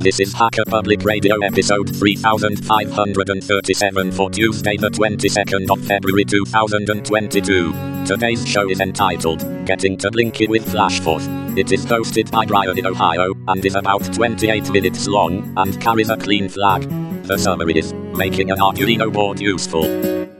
This is Hacker Public Radio episode 3537 for Tuesday the 22nd of February 2022. Today's show is entitled Getting to Blinky with Flashforth. It is hosted by Brian in Ohio and is about 28 minutes long and carries a clean flag. The summary is making an Arduino board useful.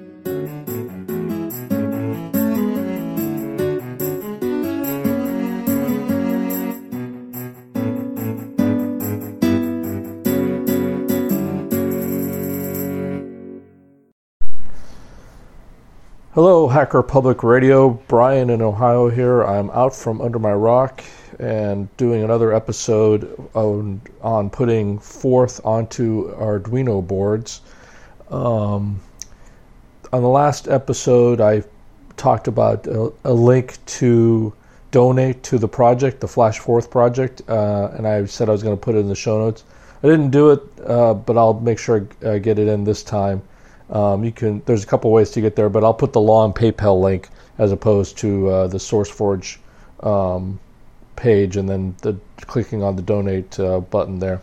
Hello, Hacker Public Radio. Brian in Ohio here. I'm out from under my rock and doing another episode on, on putting forth onto Arduino boards. Um, on the last episode, I talked about a, a, link to donate to the project, the Flash Forth project, uh, and I said I was going to put it in the show notes. I didn't do it, uh, but I'll make sure I get it in this time. Um, you can. There's a couple ways to get there, but I'll put the long PayPal link as opposed to uh, the SourceForge um, page, and then the clicking on the donate uh, button there.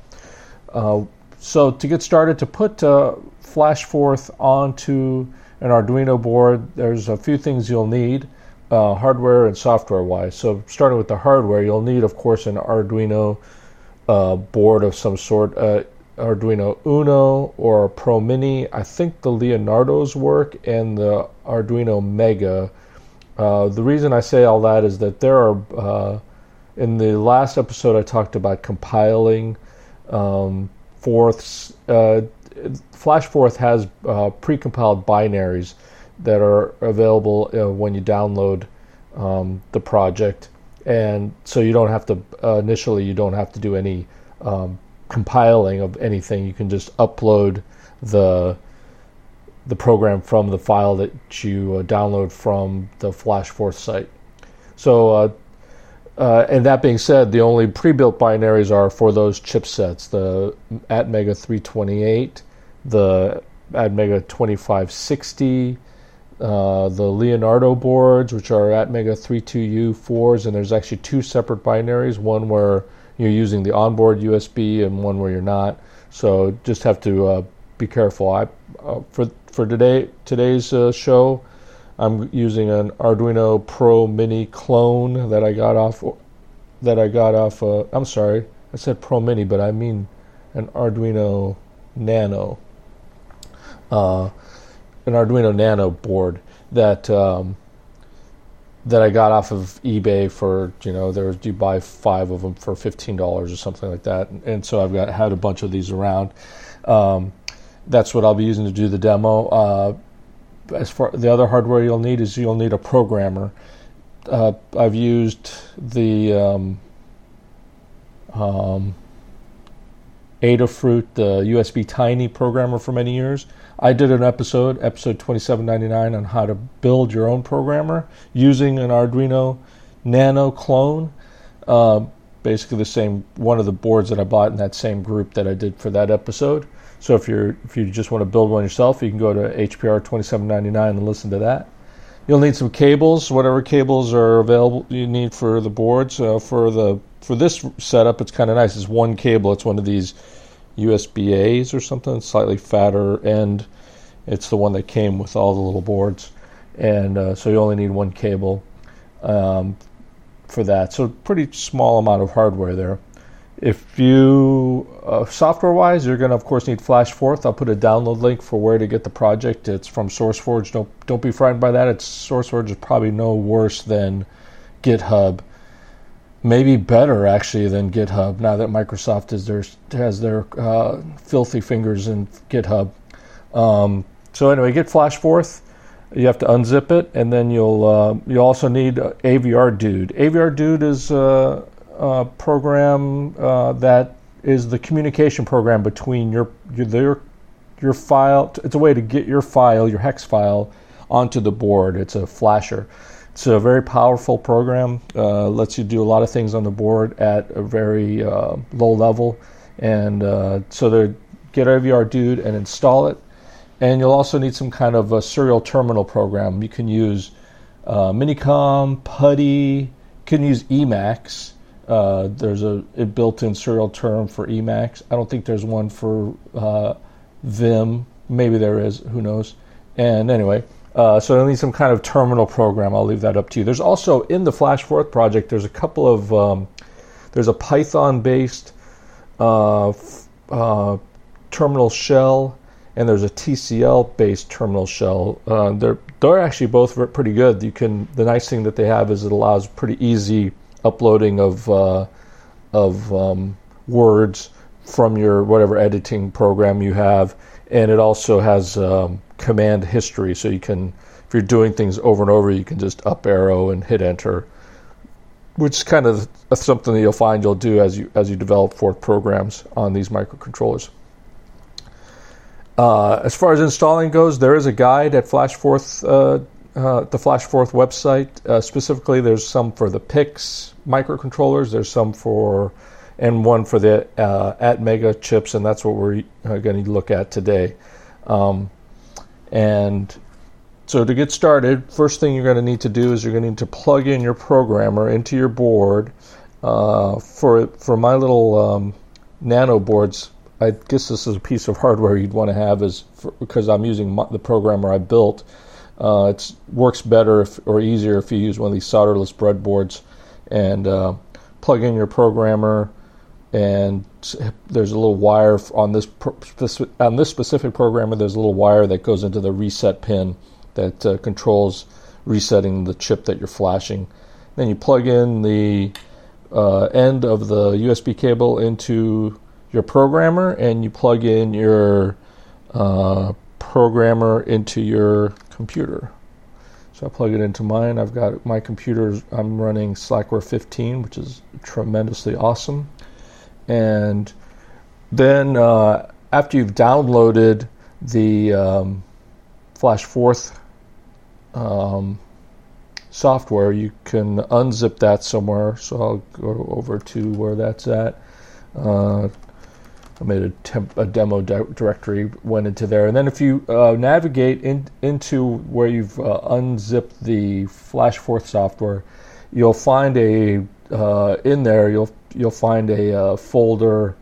Uh, so to get started, to put uh, FlashForth onto an Arduino board, there's a few things you'll need, uh, hardware and software-wise. So starting with the hardware, you'll need, of course, an Arduino uh, board of some sort. Arduino Uno or Pro Mini. I think the Leonardo's work and the Arduino Mega. Uh, the reason I say all that is that there are, uh, in the last episode, I talked about compiling um, Forths. Uh, FlashForth has uh, pre-compiled binaries that are available uh, when you download um, the project, and so you don't have to initially you don't have to do any um, compiling of anything. You can just upload the the program from the file that you uh, download from the FlashForth site. So, uh, uh, and that being said, the only pre-built binaries are for those chipsets: the Atmega 328, the Atmega 2560, uh, the Leonardo boards, which are Atmega 32U4s, and there's actually two separate binaries. One where you're using the onboard USB and one where you're not. So just have to uh, be careful. I uh, for for today today's uh, show, I'm using an Arduino Pro Mini clone that I got off that I got off. Uh, I'm sorry, I said Pro Mini, but I mean an Arduino Nano. Uh, an Arduino Nano board that um, that I got off of eBay for you know there you buy five of them for fifteen dollars or something like that, and so I've got had a bunch of these around. Um, that's what I'll be using to do the demo. Uh, as far the other hardware you'll need is you'll need a programmer. Uh, I've used the um, um, Adafruit, the USB Tiny programmer for many years. I did an episode, episode 2799, on how to build your own programmer using an Arduino Nano clone. Uh, basically, the same one of the boards that I bought in that same group that I did for that episode. So if you're if you just want to build one yourself, you can go to HPR 2799 and listen to that. You'll need some cables, whatever cables are available you need for the boards. Uh, for the for this setup, it's kind of nice. It's one cable. It's one of these USB-As or something, slightly fatter end. It's the one that came with all the little boards, and uh, so you only need one cable um, for that. So pretty small amount of hardware there. If you uh, software-wise, you're going to of course need FlashForth. I'll put a download link for where to get the project. It's from SourceForge. Don't don't be frightened by that. It's SourceForge is probably no worse than GitHub maybe better actually than GitHub now that Microsoft is their, has their uh, filthy fingers in GitHub. Um, so anyway, get FlashForth. You have to unzip it, and then you'll uh, you also need avrdude. AVR Dude is a, a program uh, that is the communication program between your your your file. It's a way to get your file, your hex file, onto the board. It's a flasher. It's a very powerful program. Uh, lets you do a lot of things on the board at a very uh, low level. And uh, so they get avrdude and install it. And you'll also need some kind of a serial terminal program. You can use uh, Minicom, PuTTY, you can use Emacs. Uh, there's a, a, built-in serial term for Emacs. I don't think there's one for uh, Vim. Maybe there is. Who knows? And anyway, uh, so I need some kind of terminal program. I'll leave that up to you. There's also in the FlashForth project. There's a couple of um, there's a Python-based uh, uh, terminal shell, and there's a TCL-based terminal shell. Uh, they're they're actually both pretty good. You can the nice thing that they have is it allows pretty easy uploading of uh, of um, words from your whatever editing program you have, and it also has um, command history, so you can if you're doing things over and over, you can just up arrow and hit enter which is kind of something that you'll find you'll do as you as you develop forth programs on these microcontrollers. Uh, as far as installing goes, there is a guide at FlashForth, uh, uh, the FlashForth website. Uh, specifically, there's some for the PICs microcontrollers. There's some for, and one for the uh, Atmega chips, and that's what we're uh, going to look at today. Um, and so to get started, first thing you're going to need to do is you're going to need to plug in your programmer into your board. Uh, for for my little um, nano boards, I guess this is a piece of hardware you'd want to have is for, because I'm using my, the programmer I built. Uh, it works better if, or easier if you use one of these solderless breadboards and uh, plug in your programmer. And there's a little wire on this on this specific programmer. There's a little wire that goes into the reset pin that uh, controls resetting the chip that you're flashing. Then you plug in the uh, end of the USB cable into your programmer, and you plug in your uh, programmer into your computer. So I plug it into mine. I've got my computer. I'm running Slackware 15, which is tremendously awesome. And then uh, after you've downloaded the um, FlashForth um, software, you can unzip that somewhere. So I'll go over to where that's at. Uh, I made a, temp, a demo di- directory, went into there, and then if you uh, navigate in, into where you've uh, unzipped the Flash FlashForth software, you'll find a uh, in there you'll you'll find a uh, folder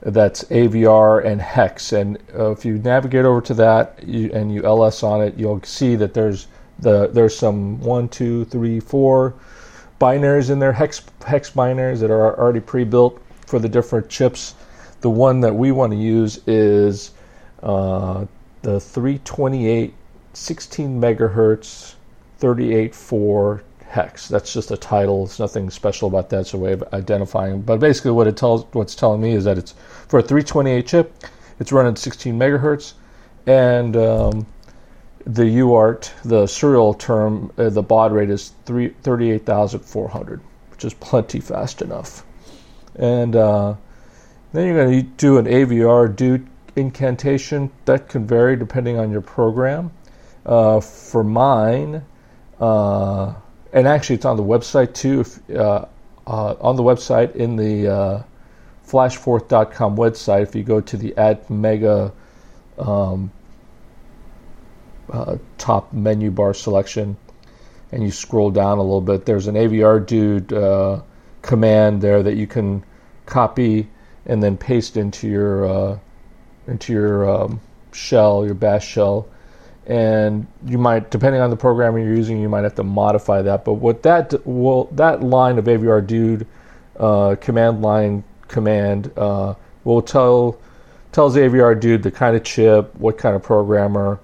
that's AVR and hex, and uh, if you navigate over to that you, and you ls on it, you'll see that there's the there's some one, two, three, four binaries in there, hex hex binaries that are already pre-built for the different chips. The one that we want to use is uh, the 328 16 megahertz 38.4 hex. That's just a title. It's nothing special about that. It's a way of identifying. But basically, what it tells, what's telling me is that it's for a 328 chip. It's running 16 megahertz, and um, the UART, the serial term, uh, the baud rate is 38,400, which is plenty fast enough. And uh, then you're going to do an avrdude incantation. That can vary depending on your program. Uh, for mine, uh, and actually it's on the website too. If, uh, uh, on the website in the flashforth.com website, if you go to the Atmega um, uh, top menu bar selection and you scroll down a little bit, there's an avrdude uh, command there that you can copy and then paste into your uh, into your um, shell, your bash shell. And you might, depending on the programmer you're using, you might have to modify that. But what that will that line of avrdude uh, command line command uh, will tell tells avrdude the kind of chip, what kind of programmer,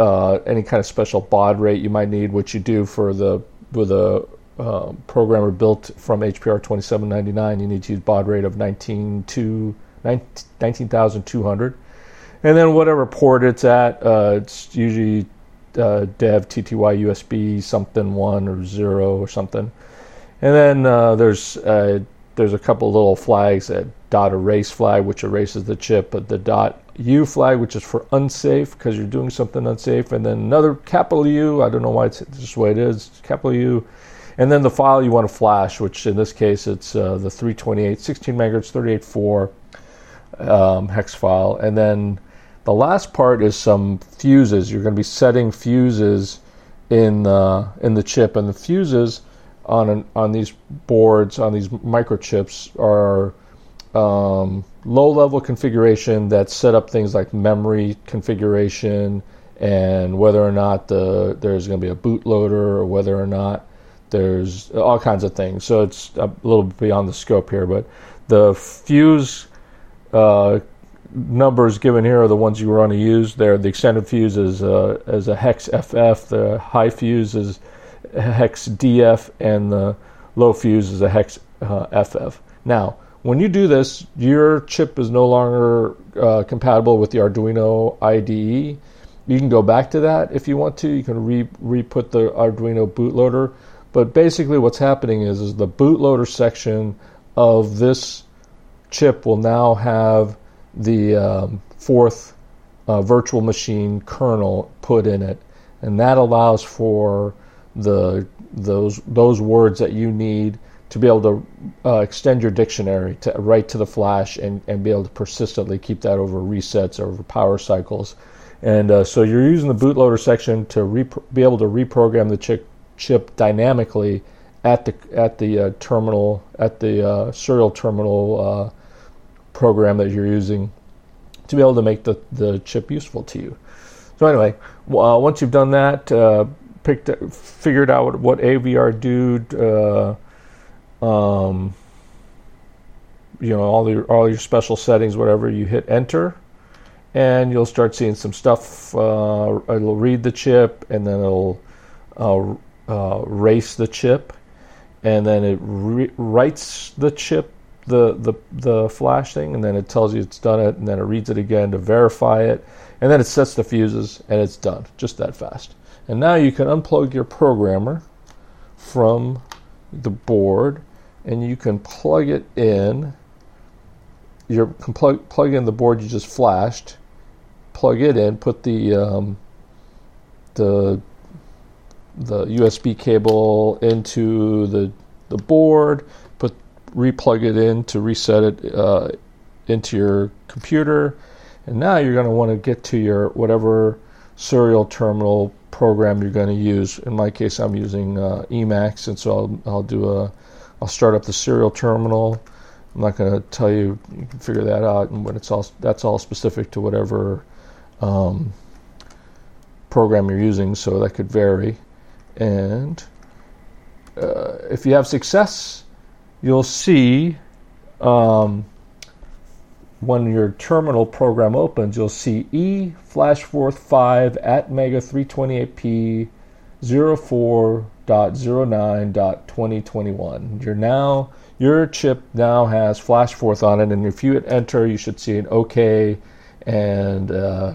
uh, any kind of special baud rate you might need, which you do for the with a uh, programmer built from HPR 2799. You need to use baud rate of 19,200. And then whatever port it's at, uh, it's usually uh, dev TTY USB something one or zero or something. And then uh, there's uh, there's a couple little flags that dot erase flag, which erases the chip, but the dot U flag, which is for unsafe because you're doing something unsafe, and then another capital U. I don't know why it's just the way it is. Capital U, and then the file you want to flash, which in this case it's uh, the 328, 16 megahertz, 38.4 um, hex file, and then the last part is some fuses. You're going to be setting fuses in uh, in the chip, and the fuses on an, on these boards on these microchips are um, low level configuration that set up things like memory configuration and whether or not the there's going to be a bootloader or whether or not there's all kinds of things. So it's a little beyond the scope here, but the fuse uh, numbers given here are the ones you want to use. There, the extended fuse is uh, as a hex FF. The high fuse is hex DF, and the low fuse is a hex uh, FF. Now, when you do this, your chip is no longer uh, compatible with the Arduino IDE. You can go back to that if you want to. You can re re put the Arduino bootloader. But basically, what's happening is, is the bootloader section of this chip will now have the um, Forth uh, virtual machine kernel put in it, and that allows for the those those words that you need to be able to uh, extend your dictionary to right to the flash and, and be able to persistently keep that over resets or over power cycles. And uh, so you're using the bootloader section to be able to reprogram the chip, chip dynamically at the at the uh, terminal at the uh, serial terminal uh, program that you're using to be able to make the, the chip useful to you. So anyway, uh, once you've done that, uh, picked figured out what, avrdude um, you know all your all your special settings, whatever. You hit enter, and you'll start seeing some stuff. Uh, it'll read the chip, and then it'll uh, uh, race the chip, and then it re- writes the chip, the, the the flash thing, and then it tells you it's done it, and then it reads it again to verify it, and then it sets the fuses, and it's done. Just that fast. And now you can unplug your programmer from the board and you can plug it in. You can plug, plug in the board you just flashed, plug it in, put the um, the the USB cable into the the board, replug it in to reset it uh, into your computer, and now you're going to want to get to your whatever serial terminal program you're going to use. In my case, I'm using uh, Emacs, and so I'll, I'll do a I'll start up the serial terminal. I'm not going to tell you. You can figure that out, and when it's all that's all specific to whatever um, program you're using, so that could vary. And uh, if you have success, you'll see um, when your terminal program opens, you'll see E flash forth 5 ATmega 328p 04.09.2021. You're now your chip now has FlashForth on it, and if you hit enter, you should see an OK and uh,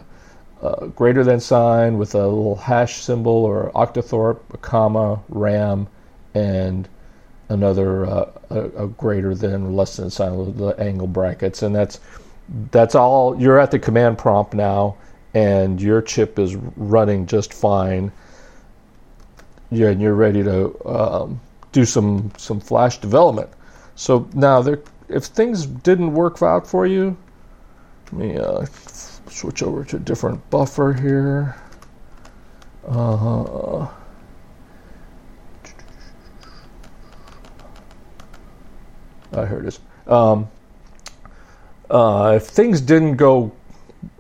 a greater than sign with a little hash symbol or octothorpe, a comma, RAM, and another uh, a, a, greater than or less than sign with the angle brackets, and that's that's all. You're at the command prompt now, and your chip is running just fine you're, and you're ready to um, do some some flash development. So now, there, if things didn't work out for you, let me uh, switch over to a different buffer here. Uh, I heard this. Um, uh, if things didn't go,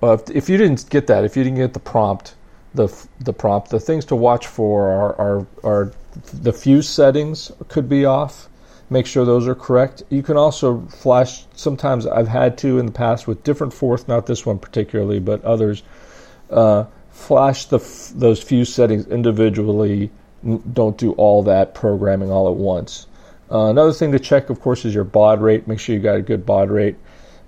uh, if, if, you didn't get that, if you didn't get the prompt, the the prompt. The things to watch for are, are are the fuse settings could be off. Make sure those are correct. You can also flash. Sometimes I've had to in the past with different forth, not this one particularly, but others. Uh, flash the those fuse settings individually. Don't do all that programming all at once. Uh, another thing to check, of course, is your baud rate. Make sure you got a good baud rate.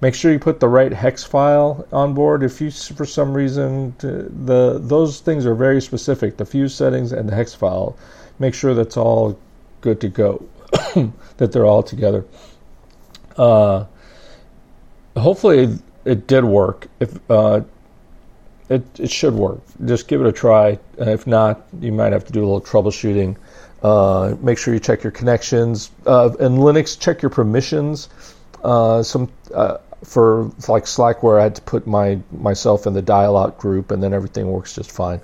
Make sure you put the right hex file on board. If you, for some reason, the those things are very specific. The fuse settings and the hex file. Make sure that's all good to go. that they're all together. Uh, hopefully, it did work. If uh, it it should work, just give it a try. if not, you might have to do a little troubleshooting. Uh, make sure you check your connections. Uh, in Linux, check your permissions. Uh, some uh, for like Slackware, I had to put my myself in the dial out group, and then everything works just fine.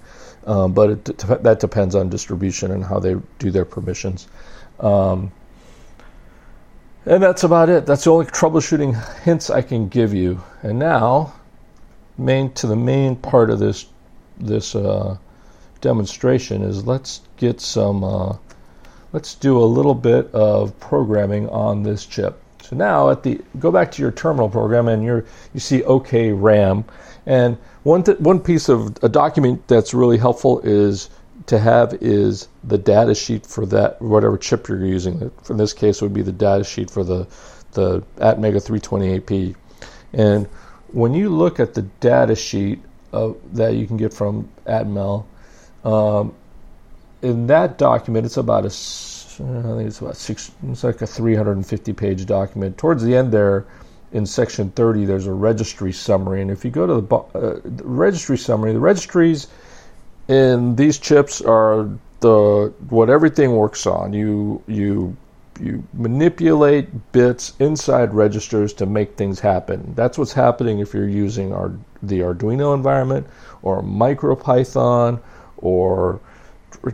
Um, but it, that depends on distribution and how they do their permissions. Um, and that's about it. That's the only troubleshooting hints I can give you. And now, main to the main part of this this uh, demonstration is let's get some. Uh, let's do a little bit of programming on this chip. So now at the go back to your terminal program and you you see OK RAM and one th- one piece of a document that's really helpful is to have is the data sheet for that whatever chip you're using. In this case, would be the data sheet for the the Atmega 328P. And when you look at the data sheet of, that you can get from Atmel, um, in that document, it's about a I think it's about six. It's like a 350 page document. Towards the end there, in section 30, there's a registry summary, and if you go to the, uh, the registry summary, the registries in these chips are the what everything works on. You you you manipulate bits inside registers to make things happen. That's what's happening if you're using our the Arduino environment or MicroPython or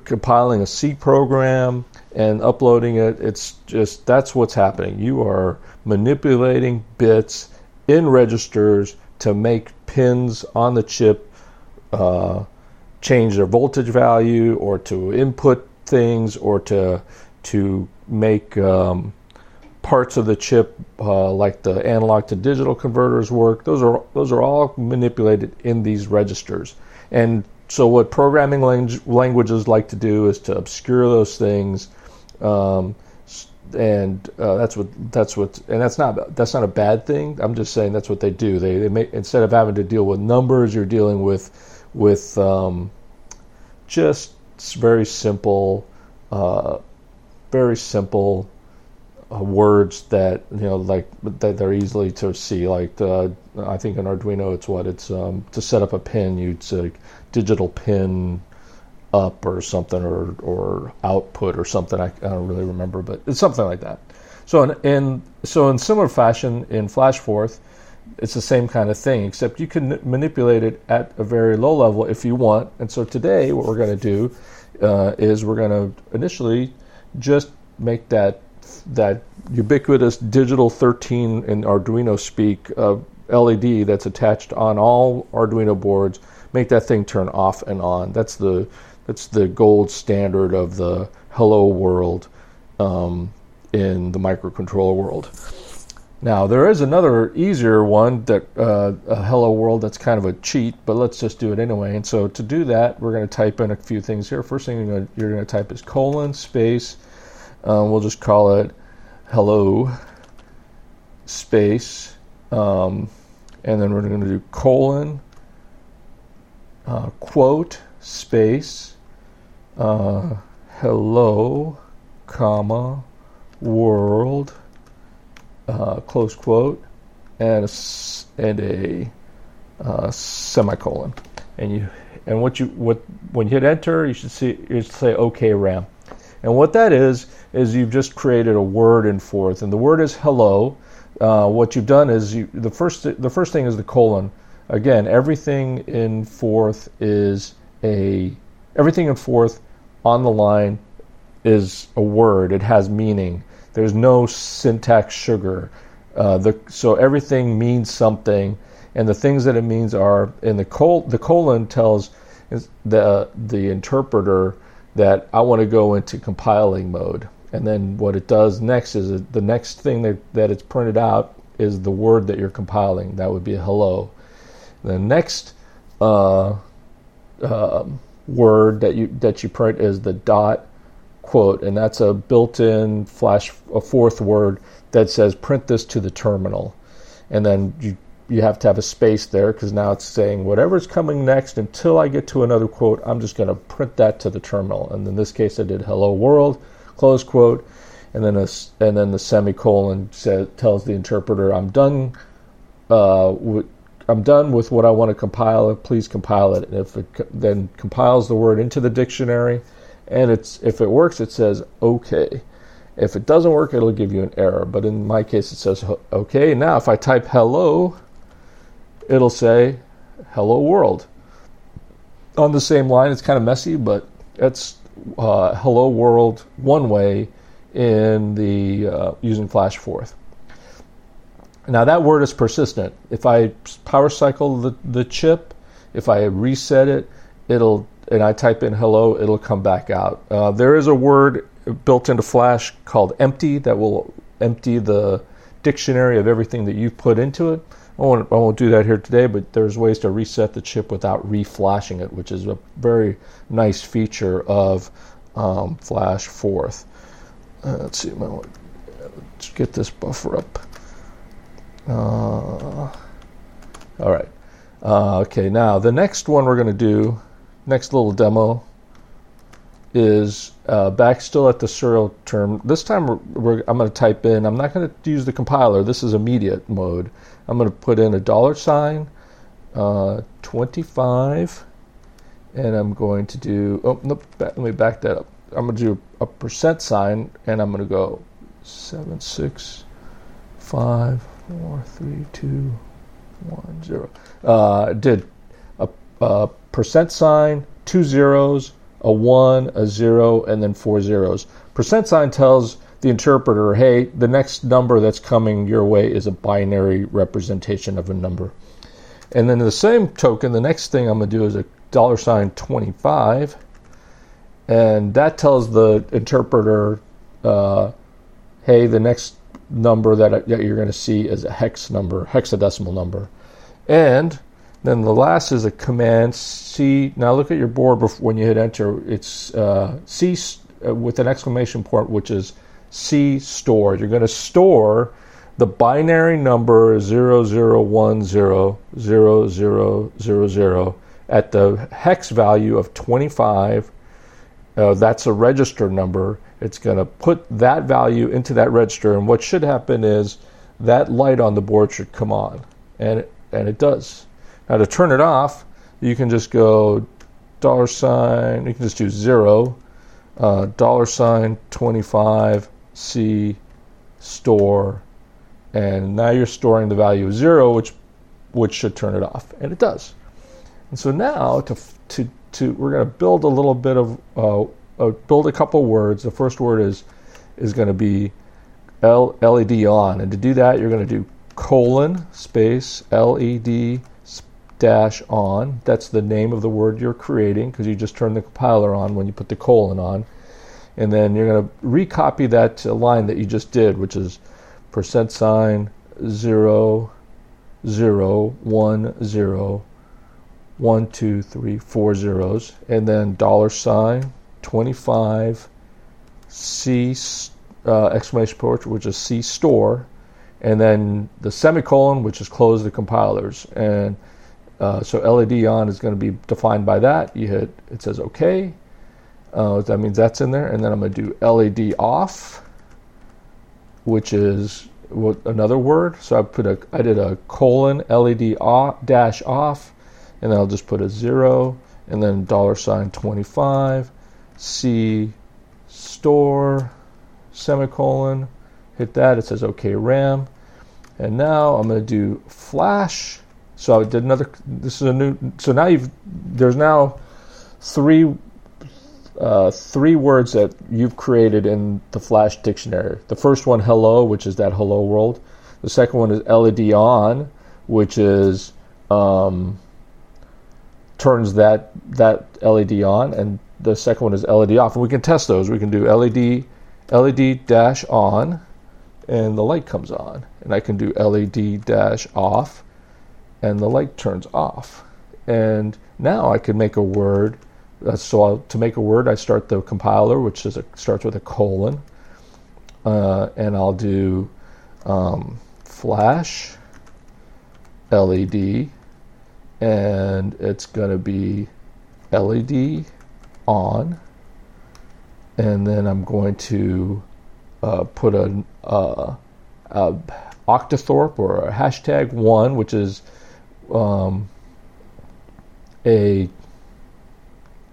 compiling a C program and uploading it. It's just that's what's happening. You are manipulating bits in registers to make pins on the chip uh, change their voltage value or to input things or to to make um, parts of the chip uh, like the analog to digital converters work. Those are those are all manipulated in these registers. And so what programming lang- languages like to do is to obscure those things um, and uh, that's what that's what and that's not that's not a bad thing. I'm just saying that's what they do. They they make instead of having to deal with numbers, you're dealing with with um, just very simple, uh, very simple uh, words that you know like that they're easily to see. Like the, I think in Arduino, it's what it's um, to set up a pin. You'd say digital pin up or something or or output or something. I, I don't really remember, but it's something like that. So in, in so in similar fashion in FlashForth, it's the same kind of thing, except you can manipulate it at a very low level if you want. And so today, what we're going to do uh, is we're going to initially just make that that ubiquitous digital 13 in Arduino speak uh, LED that's attached on all Arduino boards. Make that thing turn off and on. That's the that's the gold standard of the hello world um, in the microcontroller world. Now there is another easier one that uh, a hello world that's kind of a cheat, but let's just do it anyway. And so to do that, we're going to type in a few things here. First thing you're going to, type is colon space. Um, we'll just call it hello space, um, and then we're going to do colon uh, quote space uh, hello, comma, world, uh, close quote, and a, and a uh, semicolon. And you and what you what when you hit enter, you should see you should say OK RAM. And what that is is you've just created a word in Forth, and the word is hello. Uh, what you've done is you the first the first thing is the colon. Again, everything in Forth is a everything in Forth on the line is a word. It has meaning. There's no syntax sugar. Uh, the, so everything means something, and the things that it means are in the col. The colon tells the the interpreter that I want to go into compiling mode, and then what it does next is the next thing that, that it's printed out is the word that you're compiling. That would be hello. The next uh, uh, word that you that you print is the dot quote, and that's a built-in flash a Forth word that says print this to the terminal, and then you you have to have a space there because now it's saying whatever's coming next until I get to another quote, I'm just going to print that to the terminal. And in this case, I did "Hello World," close quote, and then a, and then the semicolon says, tells the interpreter I'm done uh, I'm done with what I want to compile. Please compile it. And if it then compiles the word into the dictionary, and it's if it works, it says OK. If it doesn't work, it'll give you an error. But in my case, it says OK. Now, if I type hello, it'll say hello world. On the same line, it's kind of messy, but it's uh, hello world one way in the uh, using flash forth. Now that word is persistent. If I power cycle the, the chip, if I reset it, it'll and I type in hello, it'll come back out. Uh, there is a word built into Flash called empty that will empty the dictionary of everything that you've put into it. I won't, I won't do that here today, but there's ways to reset the chip without reflashing it, which is a very nice feature of um, Flash Forth. Uh, let's see, let's get this buffer up. Uh, all right. Uh, okay, now the next one we're going to do, next little demo, is uh, back still at the serial term. This time we're, we're, I'm going to type in, I'm not going to use the compiler, this is immediate mode. I'm going to put in a dollar sign, uh, 25, and I'm going to do, oh, nope, back, let me back that up. I'm going to do a percent sign, and I'm going to go 7, 6, 5, 4, 3, 2, 1, 0. Uh, did a, a percent sign, two zeros, a 1, a 0, and then four zeros. Percent sign tells the interpreter, hey, the next number that's coming your way is a binary representation of a number. And then the same token, the next thing I'm going to do is a dollar sign 25. And that tells the interpreter, uh, hey, the next number that, that you're going to see is a hex number, hexadecimal number. And then the last is a command C. Now look at your board when you hit enter. It's uh, C uh, with an exclamation point, which is C store. You're going to store the binary number 00100000 at the hex value of 25. Uh, that's a register number. It's going to put that value into that register, and what should happen is that light on the board should come on, and it, and it does. Now to turn it off, you can just go dollar sign, you can just do zero, uh, dollar sign 25 C store, and now you're storing the value of zero, which which should turn it off, and it does. And so now to to to we're going to build a little bit of uh, uh, build a couple words. The first word is is going to be L, LED on, and to do that, you're going to do colon space LED dash on. That's the name of the word you're creating because you just turn the compiler on when you put the colon on. And then you're going to recopy that line that you just did, which is percent sign zero zero one zero one two three four zeros, and then dollar sign 25 C uh, exclamation point, which is C store, and then the semicolon, which is close the compilers. And uh, so LED on is going to be defined by that. You hit, it says OK. Uh, that means that's in there. And then I'm going to do LED off, which is what, another word. So I put a, I did a colon LED off, dash off, and then I'll just put a zero, and then dollar sign 25, C store, semicolon, hit that. It says OK RAM. And now I'm going to do flash so I did another. This is a new. So now you've there's now three uh, three words that you've created in the Flash dictionary. The first one, hello, which is that hello world. The second one is LED on, which is um, turns that that LED on, and the second one is LED off. And we can test those. We can do LED LED dash on, and the light comes on, and I can do LED dash off and the light turns off. And now I can make a word. Uh, so I'll, to make a word, I start the compiler, which is a, starts with a colon, uh, and I'll do um, flash LED, and it's going to be LED on, and then I'm going to uh, put a, a, octothorpe or a hashtag one, which is um, a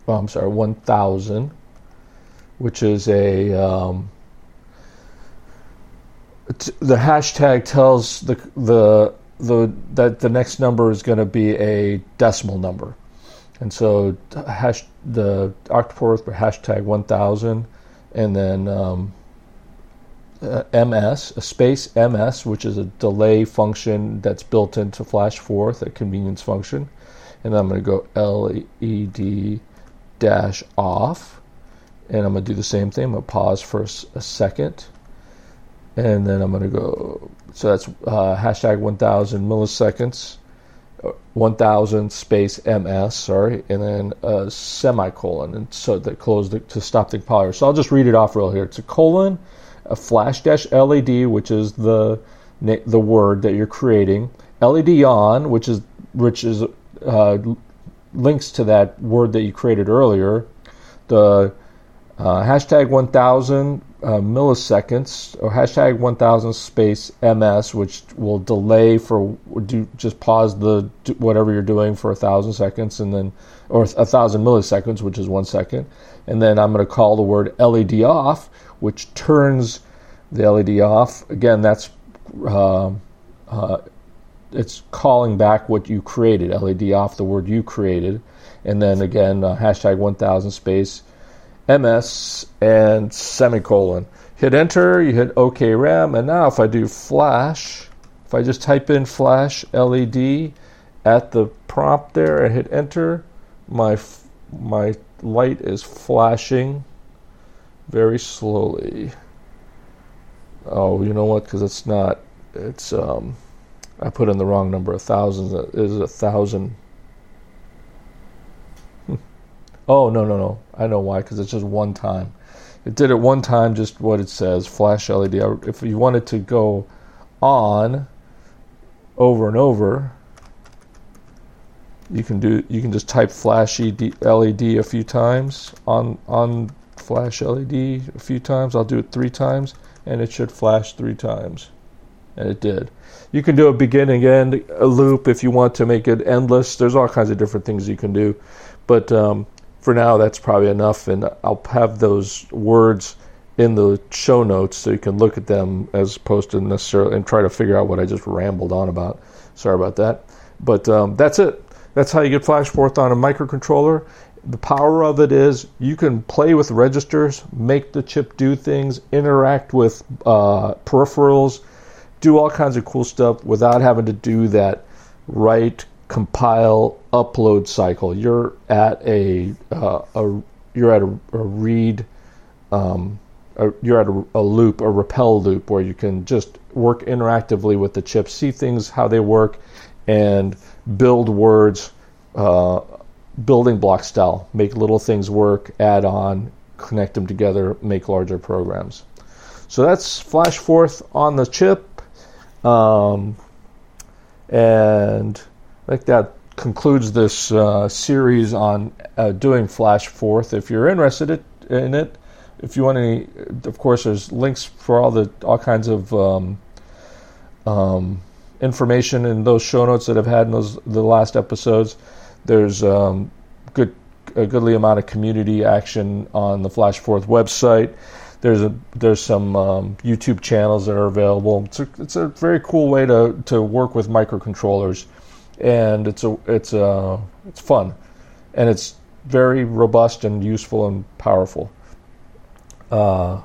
oh, I'm sorry, 1,000, which is a um, the hashtag tells the the the that the next number is going to be a decimal number, and so hash the octothorpe hashtag 1,000, and then um, uh, ms, a space ms, which is a delay function that's built into FlashForth, a convenience function, and I'm going to go LED dash off, and I'm going to do the same thing. I'm going to pause for a second, and then I'm going to go. So that's uh, hashtag 1,000 milliseconds 1000 space ms sorry and then a semicolon and so that close the, to stop the compiler so i'll just read it off real here it's a colon a flash dash led which is the the word that you're creating led on which is which is uh, links to that word that you created earlier the uh, hashtag 1000 uh, milliseconds or hashtag 1000 space ms which will delay for do just pause the whatever you're doing for a thousand seconds and then or a thousand milliseconds which is one second. And then i'm going to call the word led off which turns the led off. Again that's uh, uh, it's calling back what you created led off the word you created. And then again uh, hashtag 1000 space ms and semicolon. Hit enter, you hit OK RAM, and now if I do flash, if I just type in flash LED at the prompt there and hit enter, my my light is flashing very slowly. Oh, you know what? Because it's not. It's um, I put in the wrong number. A thousand is a thousand Oh, no, no, no. I know why, because it's just one time. It did it one time, just what it says, flash LED. If you wanted to go on over and over, you can do you can just type flash LED a few times on on flash LED a few times. I'll do it three times, and it should flash three times, and it did. You can do a beginning end a loop if you want to make it endless. There's all kinds of different things you can do, but um, for now, that's probably enough, and I'll have those words in the show notes so you can look at them as opposed to necessarily and try to figure out what I just rambled on about. Sorry about that. But um, that's it. That's how you get FlashForth on a microcontroller. The power of it is you can play with registers, make the chip do things, interact with uh, peripherals, do all kinds of cool stuff without having to do that write compile upload cycle. You're at a, uh, a you're at a, a read um, a, you're at a, a, loop, a REPL loop, where you can just work interactively with the chip, see things how they work, and build words, uh, building block style, make little things work, add on, connect them together, make larger programs. So that's FlashForth on the chip, um, and I think that concludes this uh, series on uh, doing FlashForth. If you're interested in it, if you want any, of course, there's links for all the all kinds of um, um, information in those show notes that I've had in those the last episodes. There's um, good a goodly amount of community action on the FlashForth website. There's a there's some um, YouTube channels that are available. It's a, it's a very cool way to to work with microcontrollers and it's a it's a it's fun, and it's very robust and useful and powerful. Uh,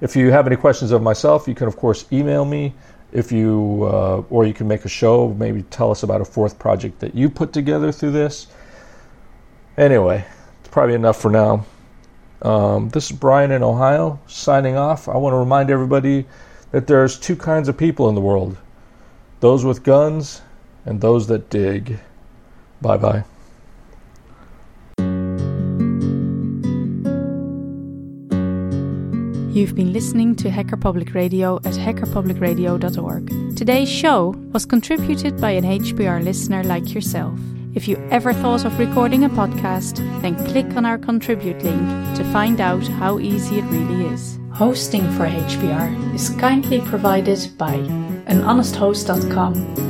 if you have any questions of myself, you can of course email me. If you uh, or you can make a show, maybe tell us about a Forth project that you put together through this. Anyway, it's probably enough for now. Um, this is Brian in Ohio signing off. I want to remind everybody that there's two kinds of people in the world those with guns and those that dig. Bye bye. You've been listening to Hacker Public Radio at hackerpublicradio.org. Today's show was contributed by an HPR listener like yourself. If you ever thought of recording a podcast, then click on our contribute link to find out how easy it really is. Hosting for HPR is kindly provided by anhonesthost.com